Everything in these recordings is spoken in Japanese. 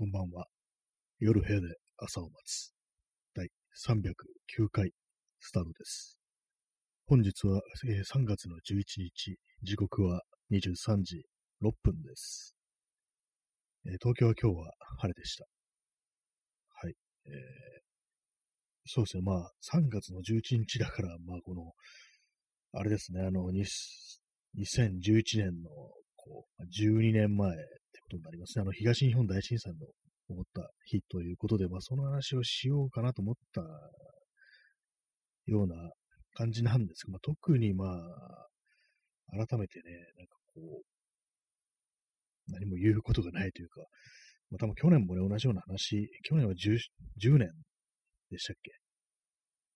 こんばんは。夜部屋で朝を待つ。第309回スタートです。本日は、えー、3月の11日、時刻は23時6分です。えー、東京は今日は晴れでした。はい。えー、そうですね。まあ、3月の11日だから、まあ、この、あれですね、あの、2011年の、こう、12年前ことになりますね。あの、東日本大震災の起こった日ということで、まあ、その話をしようかなと思ったような感じなんですが、まあ、特にまあ、改めてね、なんかこう、何も言うことがないというか、まあ、多分去年もね、同じような話、去年は 10, 10年でしたっけ？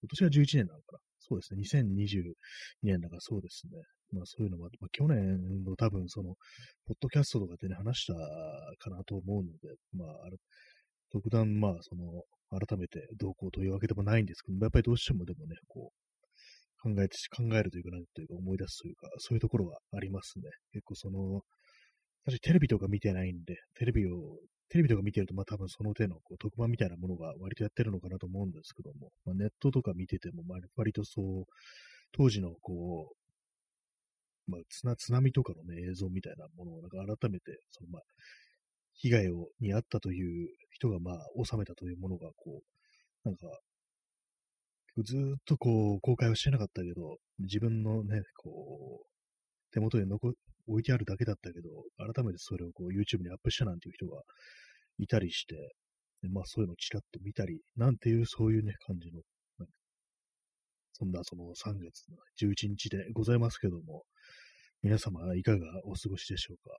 今年は11年なのかな？そうですね、2022年だからそうですね。まあそういうのは、まあ、去年の多分その、ポッドキャストとかでね、話したかなと思うので、まあ、あれ、特段まあその、改めてどうこうというわけでもないんですけど、やっぱりどうしてもでもね、こう、考えて、考えるというか、なんというか思い出すというか、そういうところはありますね。結構その、私テレビとか見てないんで、テレビを、テレビとか見てると、まあ多分その手のこう特番みたいなものが割とやってるのかなと思うんですけども、まあ、ネットとか見てても、まあ、割とそう、当時のこう、まあ、津波とかのね、映像みたいなものをなんか改めて、そのまあ、被害をに遭ったという人がまあ、収めたというものが、こう、なんか、ずっとこう、公開はしてなかったけど、自分のね、こう、手元で残、置いてあるだけだったけど、改めてそれをこう YouTube にアップしたなんていう人がいたりして、でまあそういうのをちらっと見たり、なんていうそういうね、感じの、そんなその3月の11日でございますけども、皆様いかがお過ごしでしょうか？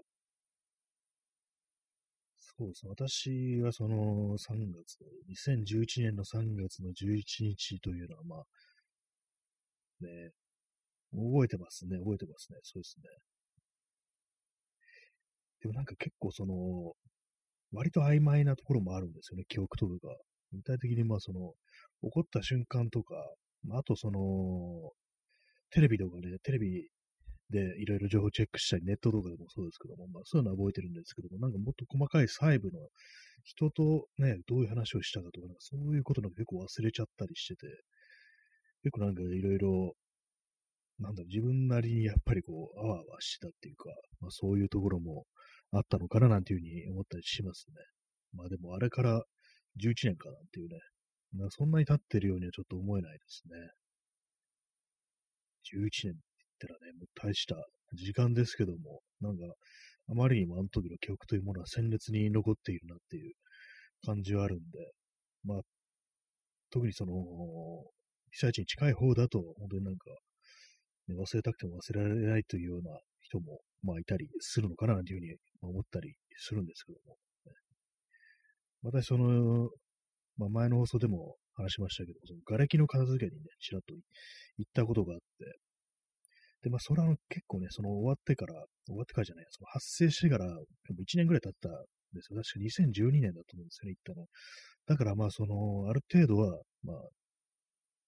そうですね。私はその3月、2011年の3月の11日というのは、まあ、ね、覚えてますね。覚えてますね。そうですね。でもなんか結構その、割と曖昧なところもあるんですよね。記憶とかが。具体的にまあその、起こった瞬間とか、まあ、あとその、テレビとかね、テレビで、いろいろ情報チェックしたり、ネット動画でもそうですけども、まあ、そういうのは覚えてるんですけども、なんかもっと細かい細部の人とね、どういう話をしたかとか、そういうことなんか結構忘れちゃったりしてて、結構なんかいろいろ、なんだろ、自分なりにやっぱりこう、あわあわしてたっていうか、まあそういうところもあったのかななんていうふうに思ったりしますね。まあでもあれから11年かなっていうね、まあ、そんなに経ってるようにはちょっと思えないですね。11年ったらね、もう大した時間ですけども、なんか、あまりにもあの時の記憶というものは鮮烈に残っているなっていう感じはあるんで、まあ、特にその、被災地に近い方だと、本当になんか、ね、忘れたくても忘れられないというような人も、まあ、いたりするのかなというふうに思ったりするんですけども、ね。私、その、まあ、前の放送でも話しましたけど、その瓦礫の片付けにね、ちらっと行ったことがあって、で、まあ、それは結構ね、その終わってから、終わってからじゃない、その発生してから1年ぐらい経ったんですよ。確か2012年だと思うんですよね、行ったの。だからまあ、その、ある程度は、まあ、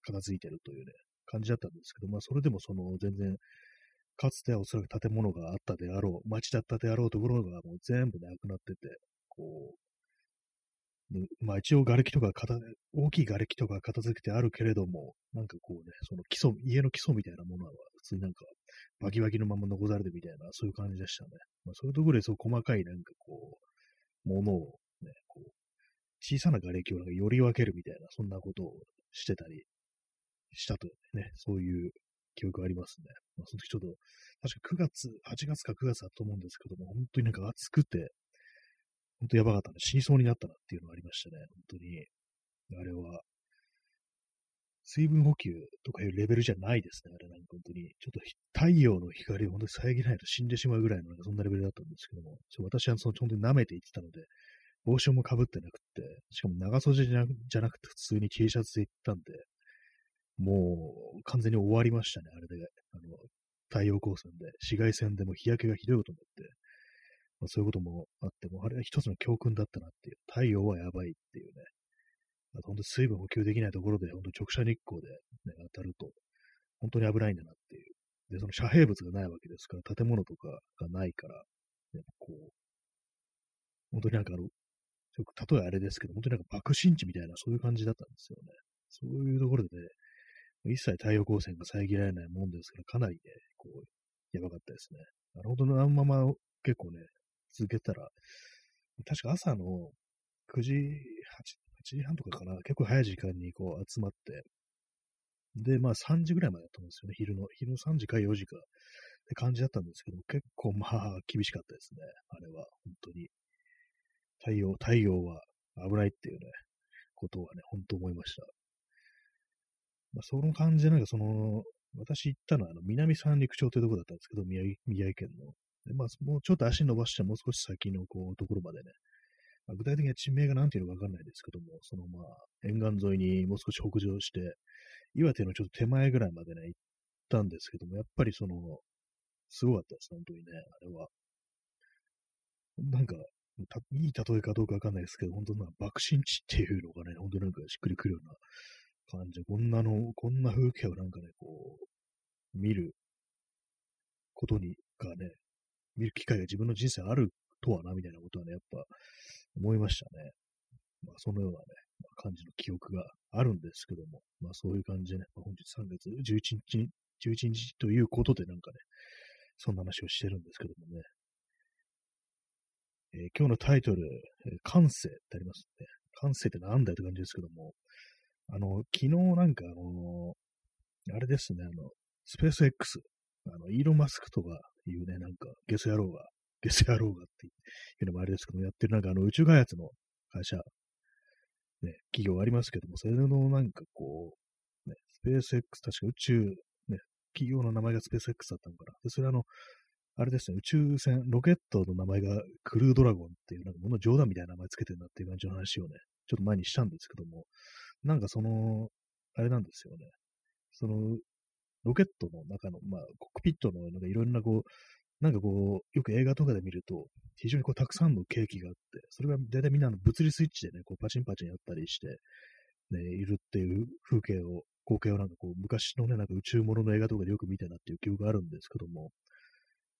片付いてるというね、感じだったんですけど、まあ、それでもその、全然、かつてはおそらく建物があったであろう、町だったであろうところがもう全部なくなってて、こう、まあ一応瓦礫とか片大きい瓦礫とか片付けてあるけれども、なんかこうね、その基礎、家の基礎みたいなものは普通になんかバキバキのまま残されてみたいな、そういう感じでしたね。まあそういうところでそう細かいなんかこう、ものをね、こう、小さな瓦礫をなんかより分けるみたいな、そんなことをしてたりしたとね、そういう記憶がありますね。まあその時ちょっと、確か9月、8月か9月だと思うんですけども、本当になんか暑くて、本当やばかったね。死にそうになったなっていうのがありましたね。本当に。あれは、水分補給とかいうレベルじゃないですね。あれなんか本当に。ちょっと太陽の光を本当に遮らないと死んでしまうぐらいのなんかそんなレベルだったんですけども、私はその本当に舐めていってたので、帽子もかぶってなくて、しかも長袖じゃじゃなくて普通に T シャツで行ったんで、もう完全に終わりましたね、あれで。あの、太陽光線で、紫外線でも日焼けがひどいことに、まあ、そういうこともあっても、あれは一つの教訓だったなっていう。太陽はやばいっていうね。あと本当水分補給できないところで、本当直射日光で、ね、当たると、本当に危ないんだなっていう。で、その遮蔽物がないわけですから、建物とかがないから、ね、こう、本当になんかあの、例えあれですけど、本当になんか爆心地みたいな、そういう感じだったんですよね。そういうところでね、一切太陽光線が遮られないもんですから、かなりね、こう、やばかったですね。なるほどな、あのまま結構ね、続けたら、確か朝の9時、8, 8時半とかかな、結構早い時間にこう集まって、で、まあ3時ぐらいまでだったんですよね、昼の。昼の3時か4時かって感じだったんですけど結構まあ厳しかったですね、あれは、本当に。太陽、太陽は危ないっていうね、ことはね、本当思いました。まあ、その感じで、なんかその、私行ったのは、あの、南三陸町というところだったんですけど、宮城宮城県の。まあ、もうちょっと足伸ばして、もう少し先の、こう、ところまでね、まあ、具体的には地名が何ていうのかわかんないですけども、その、まあ、沿岸沿いにもう少し北上して、岩手のちょっと手前ぐらいまでね、行ったんですけども、やっぱりその、すごかったです、本当にね、あれは。なんか、いい例えかどうかわかんないですけど、本当な、爆心地っていうのがね、本当なんかしっくりくるような感じで、こんなの、こんな風景をなんかね、こう、見ることに、がね、見る機会が自分の人生あるとはな、みたいなことはね、やっぱ思いましたね。まあ、そのようなね、まあ、感じの記憶があるんですけども、まあ、そういう感じでね、まあ、本日3月11日、11日ということでなんかね、そんな話をしてるんですけどもね、えー、今日のタイトル、えー、感性ってありますね。感性ってなんだよって感じですけども、あの、昨日なんかあの、あれですね、あの、スペース X、あの、イーロン・マスクとかいうね、なんか、ゲス野郎が、ゲス野郎がっていうのもあれですけども、やってるなんかあの、宇宙開発の会社、ね、企業ありますけども、それのなんかこう、ね、スペース X、確か宇宙、ね、企業の名前がスペース X だったのかな。で、それあの、あれですね、宇宙船、ロケットの名前がクルードラゴンっていう、なんかもの冗談みたいな名前つけてるなっていう感じの話をね、ちょっと前にしたんですけども、なんかその、あれなんですよね。その、ロケットの中の、まあ、コックピットの、なんかいろんなこう、なんかこう、よく映画とかで見ると、非常にこう、たくさんのケーキがあって、それが大体みんなの物理スイッチでね、こう、パチンパチンやったりして、ね、いるっていう風景を、光景をなんかこう、昔のね、なんか宇宙物の映画とかでよく見たなっていう記憶があるんですけども、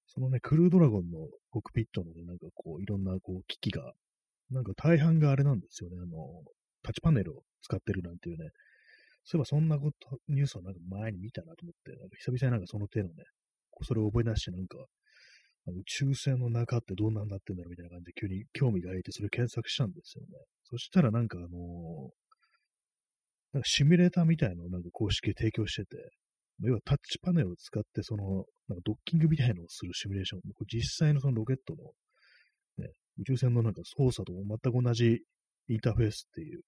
そのね、クルードラゴンのコックピットのね、なんかこう、いろんなこう、機器が、なんか大半があれなんですよね、あの、タッチパネルを使ってるなんていうね、そういえばそんなこと、ニュースをなんか前に見たなと思って、なんか久々になんかその手のね、それを覚え出してなんか、宇宙船の中ってどんなんなってんだろうみたいな感じで急に興味が湧いてそれ検索したんですよね。そしたらなんかあのー、なんかシミュレーターみたいなのをなんか公式で提供してて、要はタッチパネルを使ってその、なんかドッキングみたいなのをするシミュレーション、実際のそのロケットの、ね、宇宙船のなんか操作と全く同じインターフェースっていう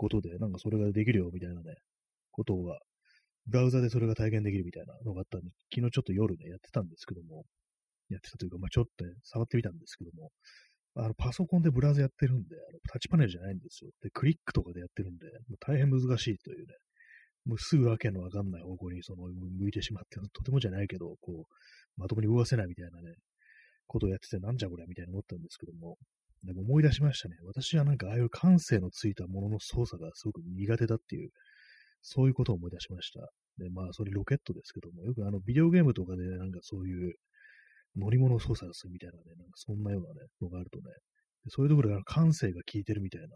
ことで、なんかそれができるよみたいなね、ことが、ブラウザでそれが体験できるみたいなのがあったんで、昨日ちょっと夜ね、やってたんですけども、やってたというか、まあ、ちょっとね、触ってみたんですけども、あの、パソコンでブラウザやってるんで、あのタッチパネルじゃないんですよ。で、クリックとかでやってるんで、もう大変難しいというね、もうすぐわけのわかんない方向にその向いてしまって、とてもじゃないけど、こう、まともに動かせないみたいなね、ことをやってて、なんじゃこれみたいに思ったんですけども、でも思い出しましたね。私はなんかああいう感性のついたものの操作がすごく苦手だっていう、そういうことを思い出しました。で、まあ、それロケットですけども、よくあの、ビデオゲームとかでなんかそういう乗り物操作するみたいなね、なんかそんなようなね、のがあるとね、そういうところで感性が効いてるみたいな、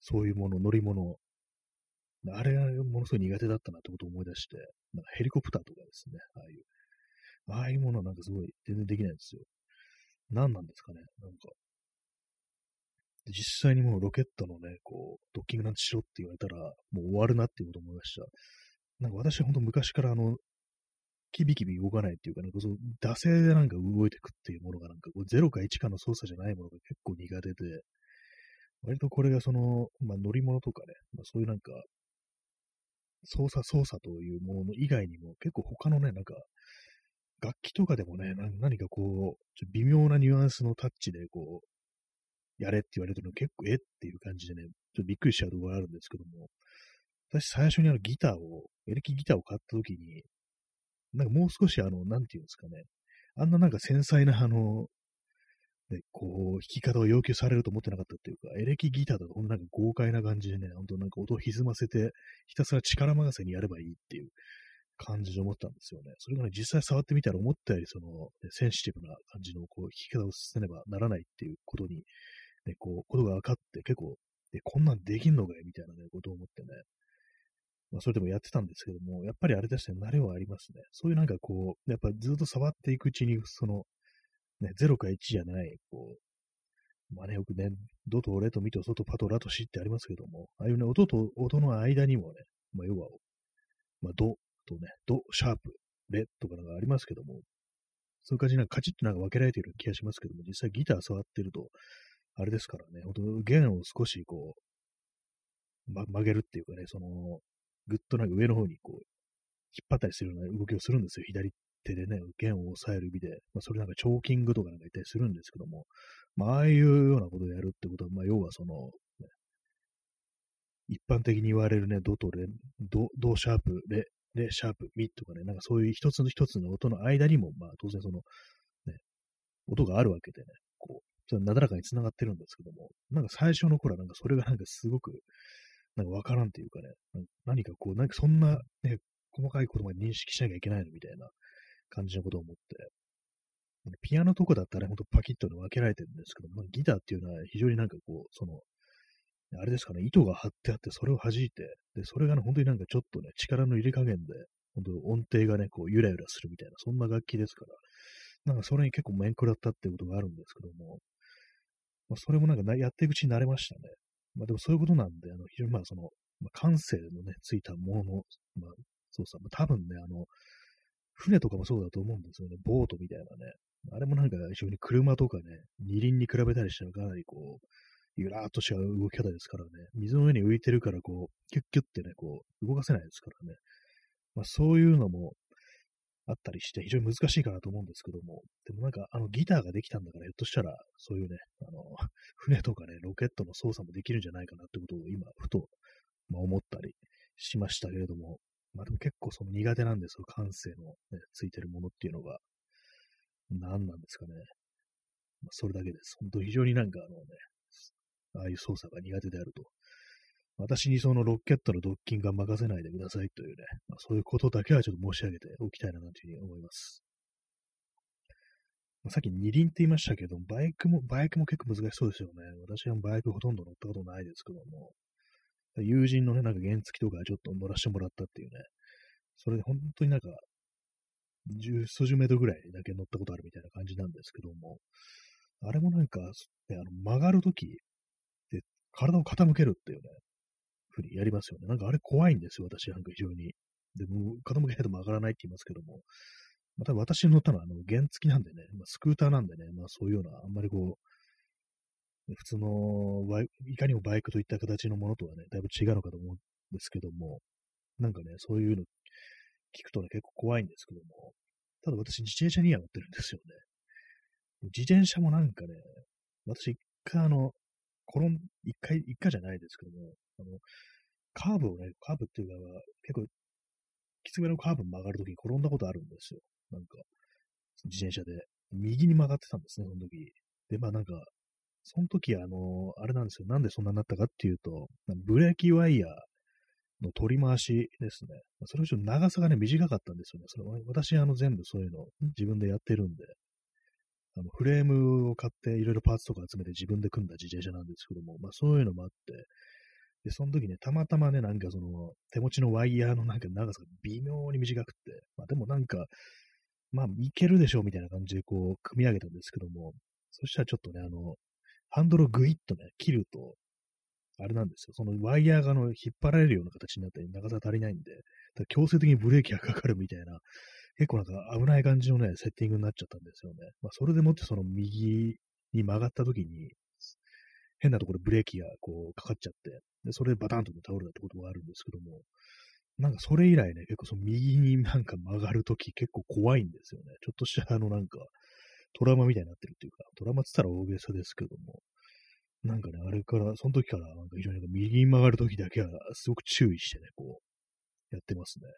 そういうもの、乗り物、あれがものすごい苦手だったなってことを思い出して、なんかヘリコプターとかですね、ああいう、ああいうものはなんかすごい全然できないんですよ。何なんですかね、なんか。実際にもうロケットのね、こう、ドッキングなんてしろって言われたら、もう終わるなっていうこと思いました。なんか私は本当昔からあの、キビキビ動かないっていうか、なんかその、惰性でなんか動いてくっていうものがなんか、0か1かの操作じゃないものが結構苦手で、割とこれがその、まあ、乗り物とかね、まあ、そういうなんか、操作操作というもの以外にも結構他のね、なんか、楽器とかでもね、何かこう、微妙なニュアンスのタッチでこう、やれって言われてると結構えっていう感じでね、ちょっとびっくりしちゃうところがあるんですけども、私最初にあのギターを、エレキギターを買った時に、なんかもう少しあの、なんていうんですかね、あんななんか繊細なあの、ね、こう、弾き方を要求されると思ってなかったっていうか、エレキギターだとほんとなんか豪快な感じでね、ほんとなんか音を歪ませて、ひたすら力任せにやればいいっていう感じで思ったんですよね。それがね、実際触ってみたら思ったよりその、ね、センシティブな感じのこう弾き方をせねばならないっていうことにね、こう、ことが分かって結構、え、こんなんできんのかいみたいなね、ことを思ってね、まあ、それでもやってたんですけども、やっぱりあれですね、慣れはありますね。そういうなんかこう、やっぱずっと触っていくうちに、その、ね、0か1じゃない、こう、まあね、よくね、ドとレとミとソとパとラとシってありますけども、ああいうね、音と音の間にもね、まあ要は、まあドとね、ド、シャープ、レとかなんかありますけども、そういう感じになんかカチッとなんか分けられている気がしますけども、実際ギター触ってると、あれですからね、ほんと弦を少しこう、ま、曲げるっていうかね、その、ぐっとなんか上の方にこう、引っ張ったりするような動きをするんですよ。左手でね、弦を押さえる指で。まあ、それなんかチョーキングとかなんか言ったりするんですけども、まあ、ああいうようなことをやるってことは、まあ、要はその、ね、一般的に言われるね、ドとレ、ド、ドシャープ、レ、レ、シャープ、ミとかね、なんかそういう一つの一つの音の間にも、まあ当然その、ね、音があるわけでね、こう、なだらかに繋がってるんですけども、なんか最初の頃はなんかそれがなんかすごく、なんかわからんっていうかね、何かこう、なんかそんなね、細かいことまで認識しなきゃいけないのみたいな感じのことを思って、ピアノとかだったらほんとパキッとね分けられてるんですけども、ギターっていうのは非常になんかこう、その、あれですかね、糸が張ってあって、それを弾いて、で、それがね、本当になんかちょっとね、力の入れ加減で、本当音程がね、こう、ゆらゆらするみたいな、そんな楽器ですから、なんかそれに結構面食らったっていうことがあるんですけども、まあ、それもなんかやっていくうちに慣れましたね。まあでもそういうことなんで、あの、非常にまあその、まあ、感性のね、ついたものの、まあ、そうさ、まあ、多分ね、あの、船とかもそうだと思うんですよね。ボートみたいなね。あれもなんか非常に車とかね、二輪に比べたりしたらかなりこう、ゆらーっとした動き方ですからね。水の上に浮いてるからこう、キュッキュッってね、こう、動かせないですからね。まあそういうのもあったりして非常に難しいかなと思うんですけども、でもなんかあのギターができたんだからひょっとしたらそういうね、あの、船とかね、ロケットの操作もできるんじゃないかなってことを今、ふと、まあ、思ったりしましたけれども、まあでも結構その苦手なんですよ、感性の、ね、ついてるものっていうのが。何なんですかね。まあ、それだけです。本当非常になんかあのね、ああいう操作が苦手であると。私にそのロケットのドッキングは任せないでくださいというね、まあ、そういうことだけはちょっと申し上げておきたいなというふうに思います。まあ、さっき二輪って言いましたけど、バイクも、バイクも結構難しそうですよね。私はバイクほとんど乗ったことないですけども、友人のね、なんか原付とかちょっと乗らせてもらったっていうね、それで本当になんか、十数十メートルぐらいだけ乗ったことあるみたいな感じなんですけども、あれもなんか、ね、あの曲がるとき、体を傾けるっていうね、ふうにやりますよね。なんかあれ怖いんですよ、私なんか非常に。でも、傾けないと曲がらないって言いますけども、また私乗ったのはあの原付きなんでね、まあ、スクーターなんでね、まあそういうような、あんまりこう、普通のいかにもバイクといった形のものとはね、だいぶ違うのかと思うんですけども、なんかね、そういうの聞くとね、結構怖いんですけども、ただ私自転車には乗ってるんですよね。自転車もなんかね、私一回あの、転ん、一回、一回じゃないですけども、あの、カーブをね、カーブっていうか、結構、きつめのカーブ曲がるときに転んだことあるんですよ。なんか、自転車で。右に曲がってたんですね、その時。で、まあなんか、その時、あの、あれなんですよ。なんでそんなになったかっていうと、ブレーキワイヤーの取り回しですね。それをちょっと長さがね、短かったんですよね。それ私、あの、全部そういうの自分でやってるんで、あのフレームを買っていろいろパーツとか集めて自分で組んだ自転車なんですけども、まあそういうのもあって、で、その時ね、たまたまね、なんかその、手持ちのワイヤーのなんか長さが微妙に短くって、まあでもなんか、まあいけるでしょうみたいな感じでこう、組み上げたんですけども、そしたらちょっとね、あの、ハンドルをグイッとね、切ると、あれなんですよ。そのワイヤーがの引っ張られるような形になったり、長さ足りないんで、強制的にブレーキがかかるみたいな、結構なんか危ない感じのね、セッティングになっちゃったんですよね。まあ、それでもってその右に曲がった時に、変なところでブレーキがこうかかっちゃって、で、それでバタンと、倒れたってことがあるんですけども、なんかそれ以来ね、結構その右になんか曲がるとき結構怖いんですよね。ちょっとしたあのなんかトラウマみたいになってるっていうか、トラウマって言ったら大げさですけども、なんかね、あれから、その時からなんか非常に右に曲がるときだけはすごく注意してね、こう、やってますね。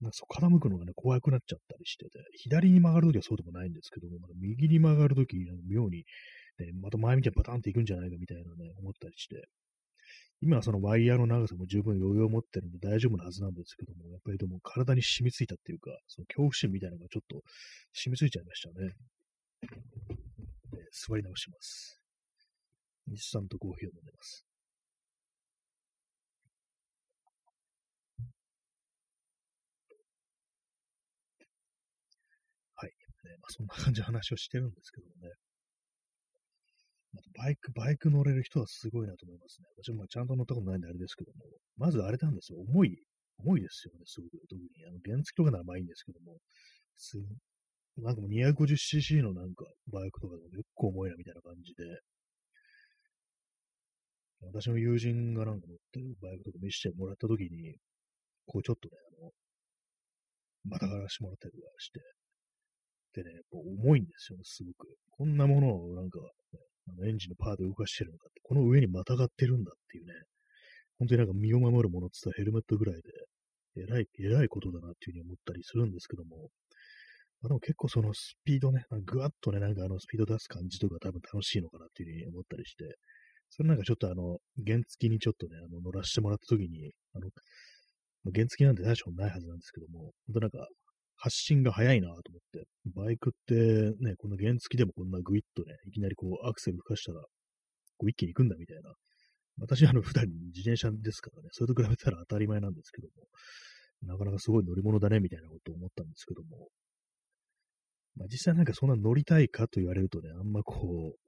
なんかそう傾くのがね、怖くなっちゃったりしてて、左に曲がるときはそうでもないんですけども、ま、右に曲がるとき、妙に、ね、また前みたいにバタンっていくんじゃないかみたいなね、思ったりして、今はそのワイヤーの長さも十分余裕を持ってるんで大丈夫なはずなんですけども、やっぱりでも体に染みついたっていうか、その恐怖心みたいなのがちょっと染みついちゃいましたね。座り直します。インスタントコーヒーを飲んでます。はい。ね、まあ、そんな感じの話をしてるんですけどもね。バイク、バイク乗れる人はすごいなと思いますね。私もちゃんと乗ったことないんであれですけども、まずあれなんですよ。重い、重いですよね、すごく。特に。あの、原付とかならまあいいんですけども、すなんかもう 250cc のなんかバイクとかでも結構重いなみたいな感じで、私の友人がなんか乗ってるバイクとか見せてもらったときに、こうちょっとね、あの、またがらしてもらったりとかして、でね、やっぱ重いんですよね、すごく。こんなものをなんか、ね、あのエンジンのパーで動かしてるのかって、この上にまたがってるんだっていうね、本当になんか身を守るものって言ったらヘルメットぐらいで、えらい、えらいことだなっていうふうに思ったりするんですけども、まあ、でも結構そのスピードね、ぐわっとね、なんかあのスピード出す感じとか多分楽しいのかなっていうふうに思ったりして、それなんかちょっとあの、原付にちょっとね、あの乗らせてもらった時に、あの、原付なんて大したことないはずなんですけども、本当なんか発信が早いなと思って、バイクってね、この原付でもこんなグイッとね、いきなりこうアクセル吹かしたら、こう一気に行くんだみたいな。私はあの普段自転車ですからね、それと比べたら当たり前なんですけども、なかなかすごい乗り物だねみたいなことを思ったんですけども、まあ、実際なんかそんな乗りたいかと言われるとね、あんまこう、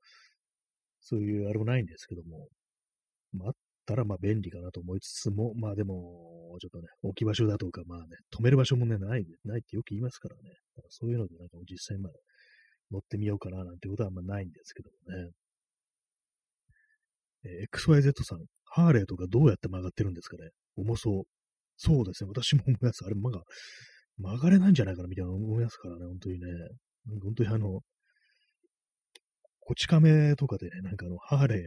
そういうあれもないんですけども、まあ、たらまあ便利かなと思いつつも、まあでも、ちょっとね、置き場所だとか、まあね、止める場所もね、ない、ないってよく言いますからね。だからそういうのでなんか実際まで乗ってみようかななんてことはあんまないんですけどもね。えー、XYZ さん、ハーレーとかどうやって曲がってるんですかね？重そう。そうですね。私も思います。あれ、まが、曲がれないんじゃないかなみたいな思いますからね、本当にね。本当にあの、こち亀とかでね、なんかあの、ハーレー、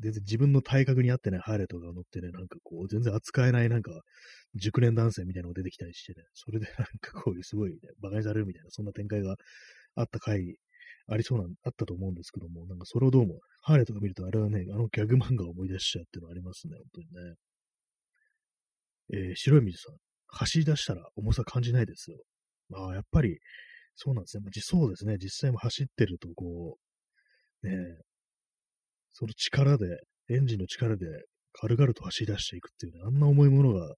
全然自分の体格に合ってないハーレーとか乗ってね、なんかこう、全然扱えないなんか、熟年男性みたいなのが出てきたりしてね、それでなんかこういうすごいね、馬鹿にされるみたいな、そんな展開があった回、ありそうな、あったと思うんですけども、なんかそれをどうも、ハーレーとか見るとあれはね、あのギャグ漫画を思い出しちゃうっていうのありますね、本当にね。えー、白い水さん。走り出したら重さ感じないですよ。まあ、やっぱり、そうなんですね。まあ、そうですね。実際も走ってると、こう、ねその力で、エンジンの力で軽々と走り出していくっていうね、あんな重いものが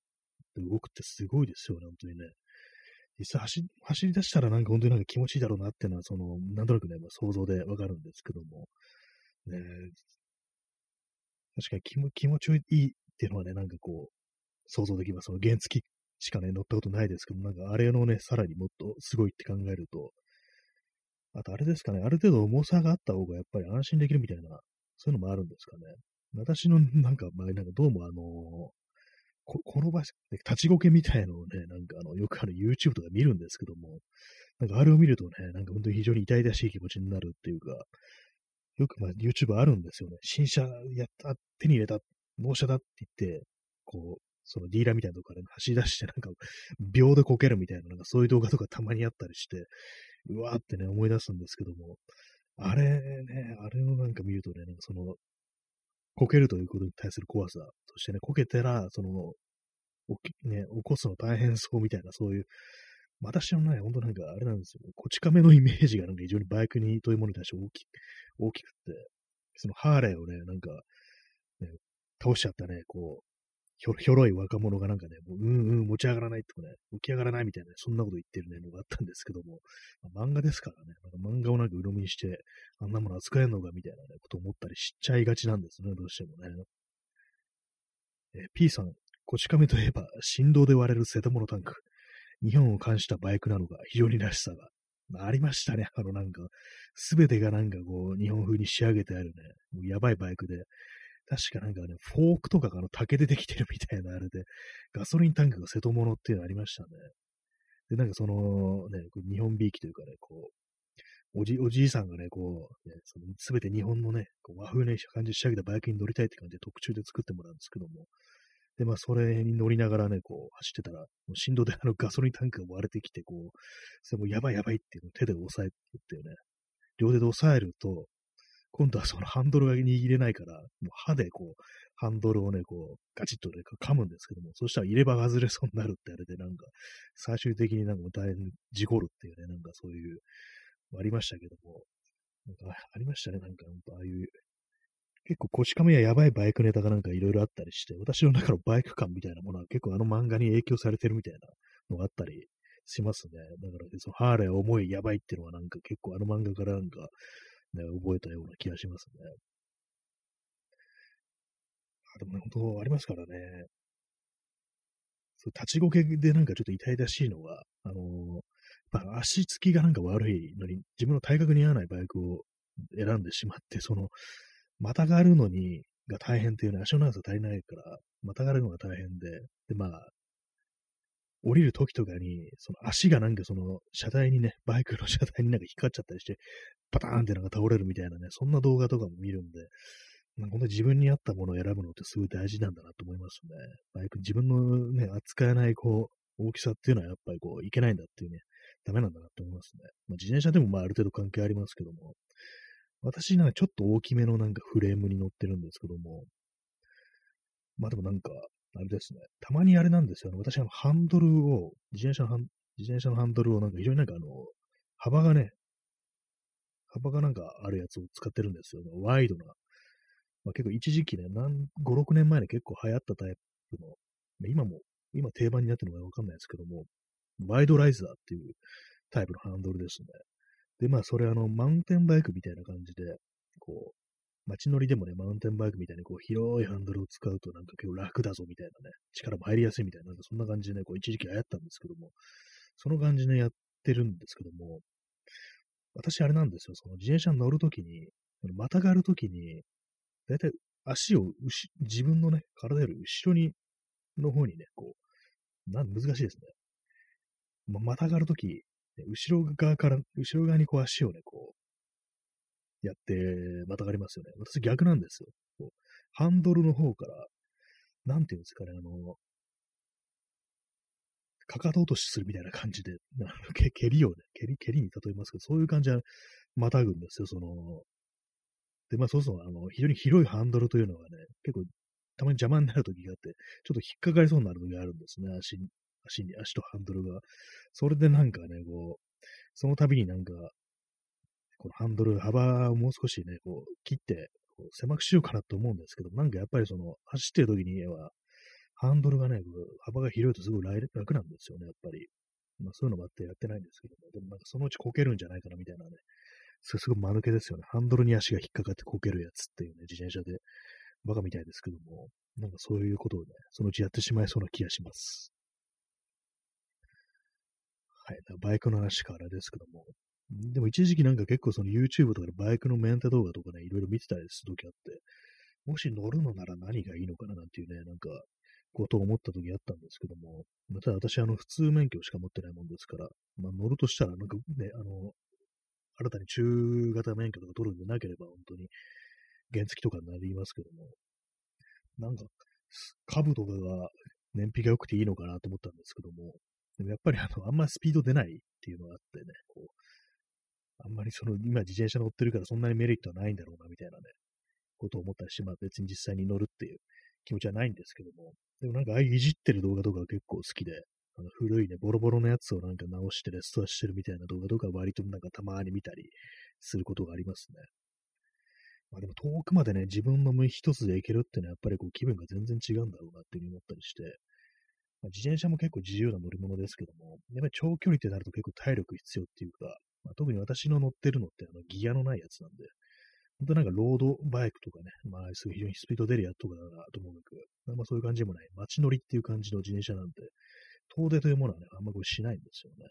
動くってすごいですよね、本当にね。実際走走り出したらなんか本当になんか気持ちいいだろうなっていうのは、その、なんとなくね、まあ、想像でわかるんですけども、ね確かに気も気持ちいいっていうのはね、なんかこう、想像できます。その原付きしかね、乗ったことないですけど、なんかあれのね、さらにもっとすごいって考えると、あとあれですかね、ある程度重さがあった方がやっぱり安心できるみたいな、そういうのもあるんですかね。私のなんか前、なんかどうもあのこ、この場所、立ちこけみたいのをね、なんかあの、よくある YouTube とか見るんですけども、なんかあれを見るとね、なんか本当に非常に痛々しい気持ちになるっていうか、よくまあ YouTube あるんですよね。新車やった、手に入れた、納車だって言って、こう、そのディーラーみたいなとこからね走り出してなんか秒でこけるみたいな、なんかそういう動画とかたまにあったりして、うわーってね、思い出すんですけども、あれね、あれをなんか見るとね、なんかその、こけるということに対する怖さ、そしてね、こけたら、その、ね、起こすの大変そうみたいな、そういう、私のね、ほんとなんかあれなんですよ。こち亀のイメージがなんか非常にバイクにというものに対して大き大きくて、そのハーレーをね、なんか、ね、倒しちゃったね、こう、ひょひょろい若者がなんかね、もううんうん持ち上がらないとかね、起き上がらないみたいな、そんなこと言ってるね、のがあったんですけども、まあ、漫画ですからね、なんか漫画をなんか鵜呑みにして、あんなもの扱えるのかみたいな、ね、こと思ったりしちゃいがちなんですね、どうしてもね。えー、P さん、こち亀といえば、振動で割れる瀬戸物タンク。日本を冠したバイクなのが非常にらしさが。まあ、ありましたね。あのなんか、すべてがなんかこう、日本風に仕上げてあるね、もうやばいバイクで、確かなんかね、フォークとかがあの竹でできてるみたいなあれで、ガソリンタンクが瀬戸物っていうのありましたね。で、なんかそのね、日本びいきというかね、こう、おじ、おじいさんがね、こう、ね、そのすべて日本のね、こう和風な感じ仕上げたバイクに乗りたいって感じで特注で作ってもらうんですけども、で、まあ、それに乗りながらね、こう、走ってたら、もう振動であのガソリンタンクが割れてきて、こう、それもやばいやばいっていうのを手で押さえるっていうね、両手で押さえると、今度はそのハンドルが握れないから、もう歯でこう、ハンドルをね、こう、ガチッとね、噛むんですけども、そしたら入れ歯が外れそうになるってあれで、なんか、最終的になんか大変事故るっていうね、なんかそういう、ありましたけども、なんかありましたね、なんか、んああいう、結構、こち亀ややばいバイクネタがなんかいろいろあったりして、私の中のバイク感みたいなものは結構あの漫画に影響されてるみたいなのがあったりしますね。だから、そのハーレー重いやばいっていうのはなんか結構あの漫画からなんか、ね、覚えたような気がしますね。あでもね、本当ありますからね。そう立ちこけでなんかちょっと痛々しいのは、あのー、足つきがなんか悪いのに、自分の体格に合わないバイクを選んでしまって、その、またがるのに、が大変っていうね、足の長さ足りないから、またがるのが大変で、で、まあ、降りる時とかに、その足がなんかその車体にね、バイクの車体になんか引っかっちゃったりして、パターンってなんか倒れるみたいなね、そんな動画とかも見るんで、まあ本当に自分に合ったものを選ぶのってすごい大事なんだなと思いますね。バイク、自分のね、扱えないこう、大きさっていうのはやっぱりこう、いけないんだっていうね、ダメなんだなって思いますね。まあ、自転車でもまあある程度関係ありますけども、私なんかちょっと大きめのなんかフレームに乗ってるんですけども、まあでもなんか、あれですね、たまにあれなんですよ。私はハンドルを、自転車のハン自転車のハンドルをなんか非常になんかあの、幅がね、幅がなんかあるやつを使ってるんですよ。ワイドな。まあ、結構一時期ね、何、5、6年前に結構流行ったタイプの、今も、今定番になってるのかわかんないですけども、ワイドライザーっていうタイプのハンドルですね。で、まあ、それあの、マウンテンバイクみたいな感じで、こう、街乗りでもね、マウンテンバイクみたいにこう広いハンドルを使うとなんか結構楽だぞみたいなね、力も入りやすいみたいな、なんかそんな感じでね、こう一時期流行ったんですけども、その感じでやってるんですけども、私あれなんですよ、その自転車に乗るときに、またがるときに、だいたい足を自分のね、体より後ろに、の方にね、こう、なん難しいですね。ま、またがるとき、後ろ側から、後ろ側にこう足をね、こう、やって、またがりますよね。私逆なんですよ。ハンドルの方から、なんていうんですかね、あの、かかと落としするみたいな感じで、け蹴りをね、蹴り、蹴りに例えますけど、そういう感じはまたぐんですよ、その、で、まあそうそう、あの、非常に広いハンドルというのがね、結構、たまに邪魔になる時があって、ちょっと引っかかりそうになる時があるんですね、足に、足に、足とハンドルが。それでなんかね、こう、その度になんか、このハンドル幅をもう少しね、こう、切って、こう狭くしようかなと思うんですけど、なんかやっぱりその、走ってる時には、ハンドルがね、幅が広いとすごい楽なんですよね、やっぱり。まあそういうのもあってやってないんですけども、でもなんかそのうちこけるんじゃないかなみたいなね、それすごい間抜けですよね。ハンドルに足が引っかかってこけるやつっていうね、自転車で、バカみたいですけども、なんかそういうことをね、そのうちやってしまいそうな気がします。はい。バイクの話からですけども。でも一時期なんか結構その YouTube とかでバイクのメンテ動画とかね、いろいろ見てたりするときあって、もし乗るのなら何がいいのかななんていうね、なんか、ことを思った時あったんですけども、また私あの普通免許しか持ってないもんですから、まあ乗るとしたらなんかね、あの、新たに中型免許とか取るんでなければ本当に原付とかになりますけども、なんか、株とかが燃費が良くていいのかなと思ったんですけども、でもやっぱりあの、あんまりスピード出ないっていうのがあってね、こう、あんまりその、今自転車乗ってるからそんなにメリットはないんだろうな、みたいなね、ことを思ったりして、まあ別に実際に乗るっていう気持ちはないんですけども、でもなんかああいういじってる動画とか結構好きで、あの古いね、ボロボロのやつをなんか直してレストアしてるみたいな動画とか割となんかたまに見たりすることがありますね。まあでも遠くまでね、自分の目一つで行けるってのはやっぱりこう気分が全然違うんだろうなっていうふうに思ったりして、まあ、自転車も結構自由な乗り物ですけども、やっぱり長距離ってなると結構体力必要っていうか、まあ、特に私の乗ってるのってあのギアのないやつなんで、本当なんかロードバイクとかね、まあ、すごい非常にスピード出るやつとかだなと思うく、まあそういう感じでもない、街乗りっていう感じの自転車なんで、遠出というものはね、あんまこうしないんですよね。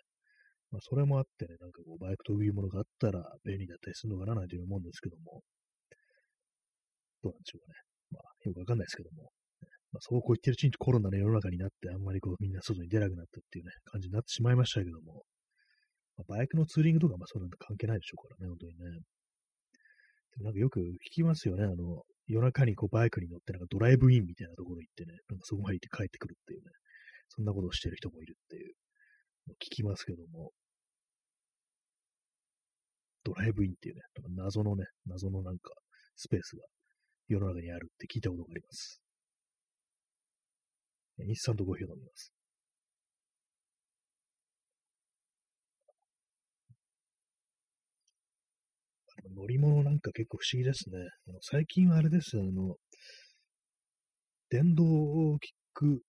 まあそれもあってね、なんかこうバイクというものがあったら便利だったりするのかななんていう思うんですけども、どうなんでしょうかね。まあよくわかんないですけども、まあ、そうこう言ってるうちにコロナの世の中になって、あんまりこうみんな外に出なくなったっていうね、感じになってしまいましたけども、バイクのツーリングとか、まあそういうの関係ないでしょうからね、本当にね。でなんかよく聞きますよね、あの、夜中にこうバイクに乗ってなんかドライブインみたいなところ行ってね、なんかそこまで行って帰ってくるっていうね、そんなことをしてる人もいるっていう、聞きますけども、ドライブインっていうね、謎のね、謎のなんかスペースが世の中にあるって聞いたことがあります。インスタントコーヒーを飲みます。乗り物なんか結構不思議ですね。あの最近はあれですよ、あの、電動キック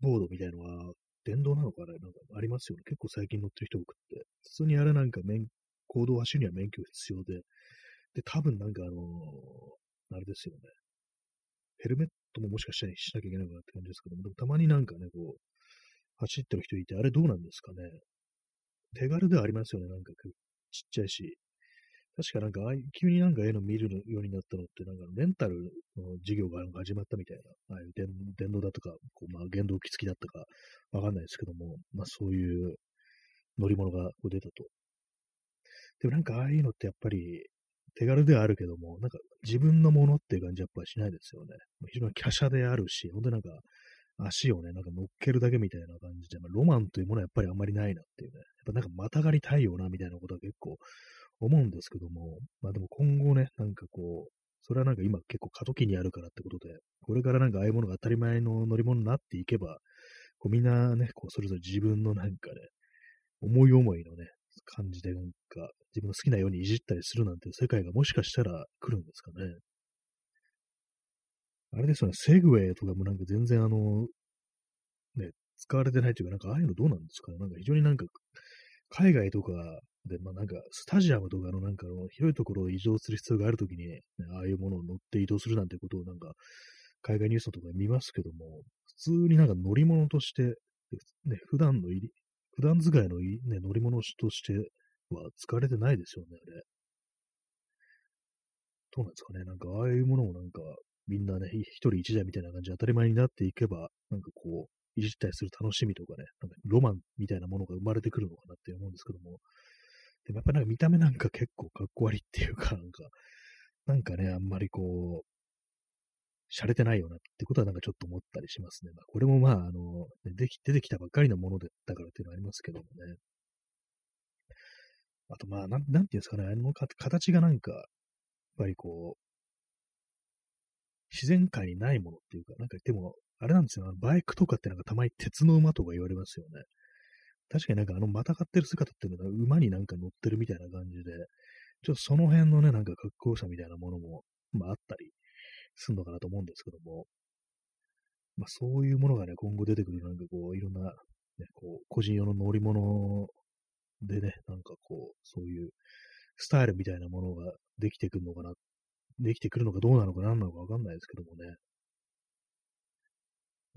ボードみたいのは、電動なのかな？なんかありますよね。結構最近乗ってる人多くって。普通にあれなんか免、行動走るには免許必要で、で、多分なんかあのー、あれですよね。ヘルメットももしかしたらしなきゃいけないかなって感じですけども、でもたまになんかね、こう、走ってる人いて、あれどうなんですかね。手軽ではありますよね。なんかちっちゃいし。確かなんか、急になんか絵の見るようになったのって、なんかレンタルの事業が始まったみたいな、ああいう電電動だとか、こうまあ、原動機付きだったかわかんないですけども、まあそういう乗り物が出たと。でもなんかああいうのってやっぱり手軽ではあるけども、なんか自分のものっていう感じやっぱりしないですよね。非常に華奢であるし、ほんとなんか足をね、なんか乗っけるだけみたいな感じで、まあ、ロマンというものはやっぱりあんまりないなっていうね。やっぱなんかまたがりたいよな、みたいなことは結構思うんですけども、まあでも今後ね、なんかこう、それはなんか今結構過渡期にあるからってことで、これからなんかああいうものが当たり前の乗り物になっていけば、こうみんなね、こうそれぞれ自分のなんかね、思い思いのね、感じでなんか自分の好きなようにいじったりするなんて世界がもしかしたら来るんですかね。あれですよね、セグウェイとかもなんか全然あの、ね、使われてないというか、なんかああいうのどうなんですかね。なんか非常になんか、海外とかで、まあなんか、スタジアムとかのなんかの広いところを移動する必要があるときに、ね、ああいうものを乗って移動するなんてことをなんか、海外ニュースとかで見ますけども、普通になんか乗り物として、ね、普段の入り、普段使いのい、ね、乗り物としては使われてないですよね、あれ。どうなんですかね。なんか、ああいうものをなんか、みんなね、一人一台みたいな感じで当たり前になっていけば、なんかこう、いじったりする楽しみとかね、なんかロマンみたいなものが生まれてくるのかなって思うんですけども、でもやっぱなんか見た目なんか結構かっこ悪いっていうか、なんか、なんかね、あんまりこう、洒落てないよなってことはなんかちょっと思ったりしますね。まあ、これもまあ、あの、でき出てきたばっかりのものだからっていうのはありますけどもね。あとまあ、なん、なんていうんですかね、あの形がなんか、やっぱりこう、自然界にないものっていうか、なんかでも、あれなんですよ、バイクとかってなんかたまに鉄の馬とか言われますよね。確かになんかあのまたがってる姿っていうのは馬になんか乗ってるみたいな感じで、ちょっとその辺のね、なんか格好さみたいなものも、まああったりするのかなと思うんですけども、まあそういうものがね、今後出てくるなんかこう、いろんな、ね、こう、個人用の乗り物でね、なんかこう、そういうスタイルみたいなものができてくるのかなできてくるのかどうなのか何なのかわかんないですけどもね。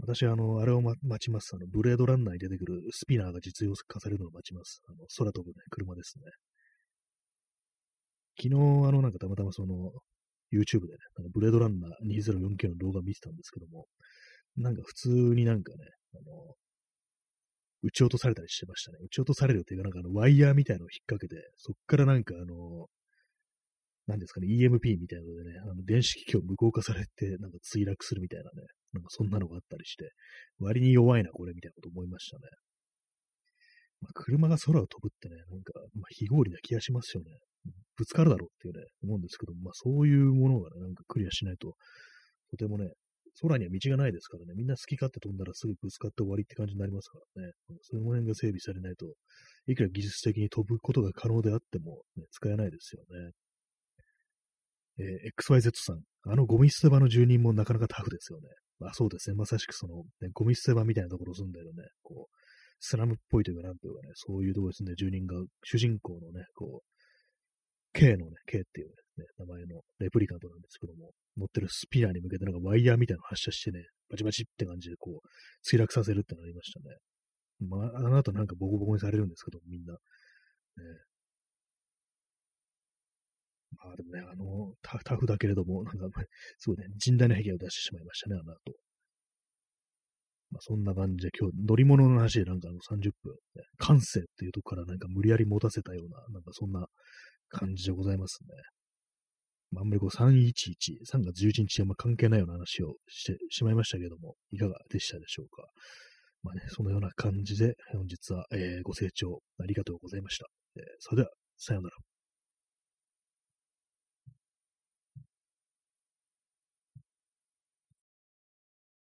私は、あの、あれを、ま、待ちます。あの、ブレードランナーに出てくるスピナーが実用化されるのを待ちます。あの、空飛ぶね、車ですね。昨日、あの、なんかたまたまその、YouTube でね、なんかブレードランナー2049の動画見てたんですけども、なんか普通になんかね、あの、撃ち落とされたりしてましたね。撃ち落とされるっていうか、なんかあの、ワイヤーみたいのを引っ掛けて、そっからなんかあの、何ですかね、EMP みたいなのでね、あの電子機器を無効化されて、なんか墜落するみたいなね、なんかそんなのがあったりして、割に弱いな、これ、みたいなこと思いましたね。まあ、車が空を飛ぶってね、なんか、まあ、非合理な気がしますよね。ぶつかるだろうっていうね、思うんですけど、まあ、そういうものがね、なんかクリアしないと、とてもね、空には道がないですからね、みんな好き勝手飛んだらすぐぶつかって終わりって感じになりますからね、その辺が整備されないと、いくら技術的に飛ぶことが可能であっても、ね、使えないですよね。えー、XYZ さん、あのゴミ捨て場の住人もなかなかタフですよね。まあそうですね。まさしくその、ね、ゴミ捨て場みたいなところ住んでるね、こう、スラムっぽいというか、なんというかね、そういうところに住んで住人が、主人公のね、こう、K のね、K っていうね、名前のレプリカントなんですけども、乗ってるスピナーに向けてなんかワイヤーみたいなの発射してね、バチバチって感じでこう、墜落させるってなりましたね。まあ、あの後なんかボコボコにされるんですけど、みんな。ね、あでもね、あの、タフだけれども、なんか、すごいね、甚大な被害を出してしまいましたね、あの後。まあそんな感じで、今日乗り物の話でなんかあの30分、ね、感性っていうとこからなんか無理やり持たせたような、なんかそんな感じでございますね。まあ、あんまりこう311、3月11日はま関係ないような話をしてしまいましたけども、いかがでしたでしょうか。まあね、そのような感じで、本日は、えー、ご清聴ありがとうございました。えー、それでは、さようなら。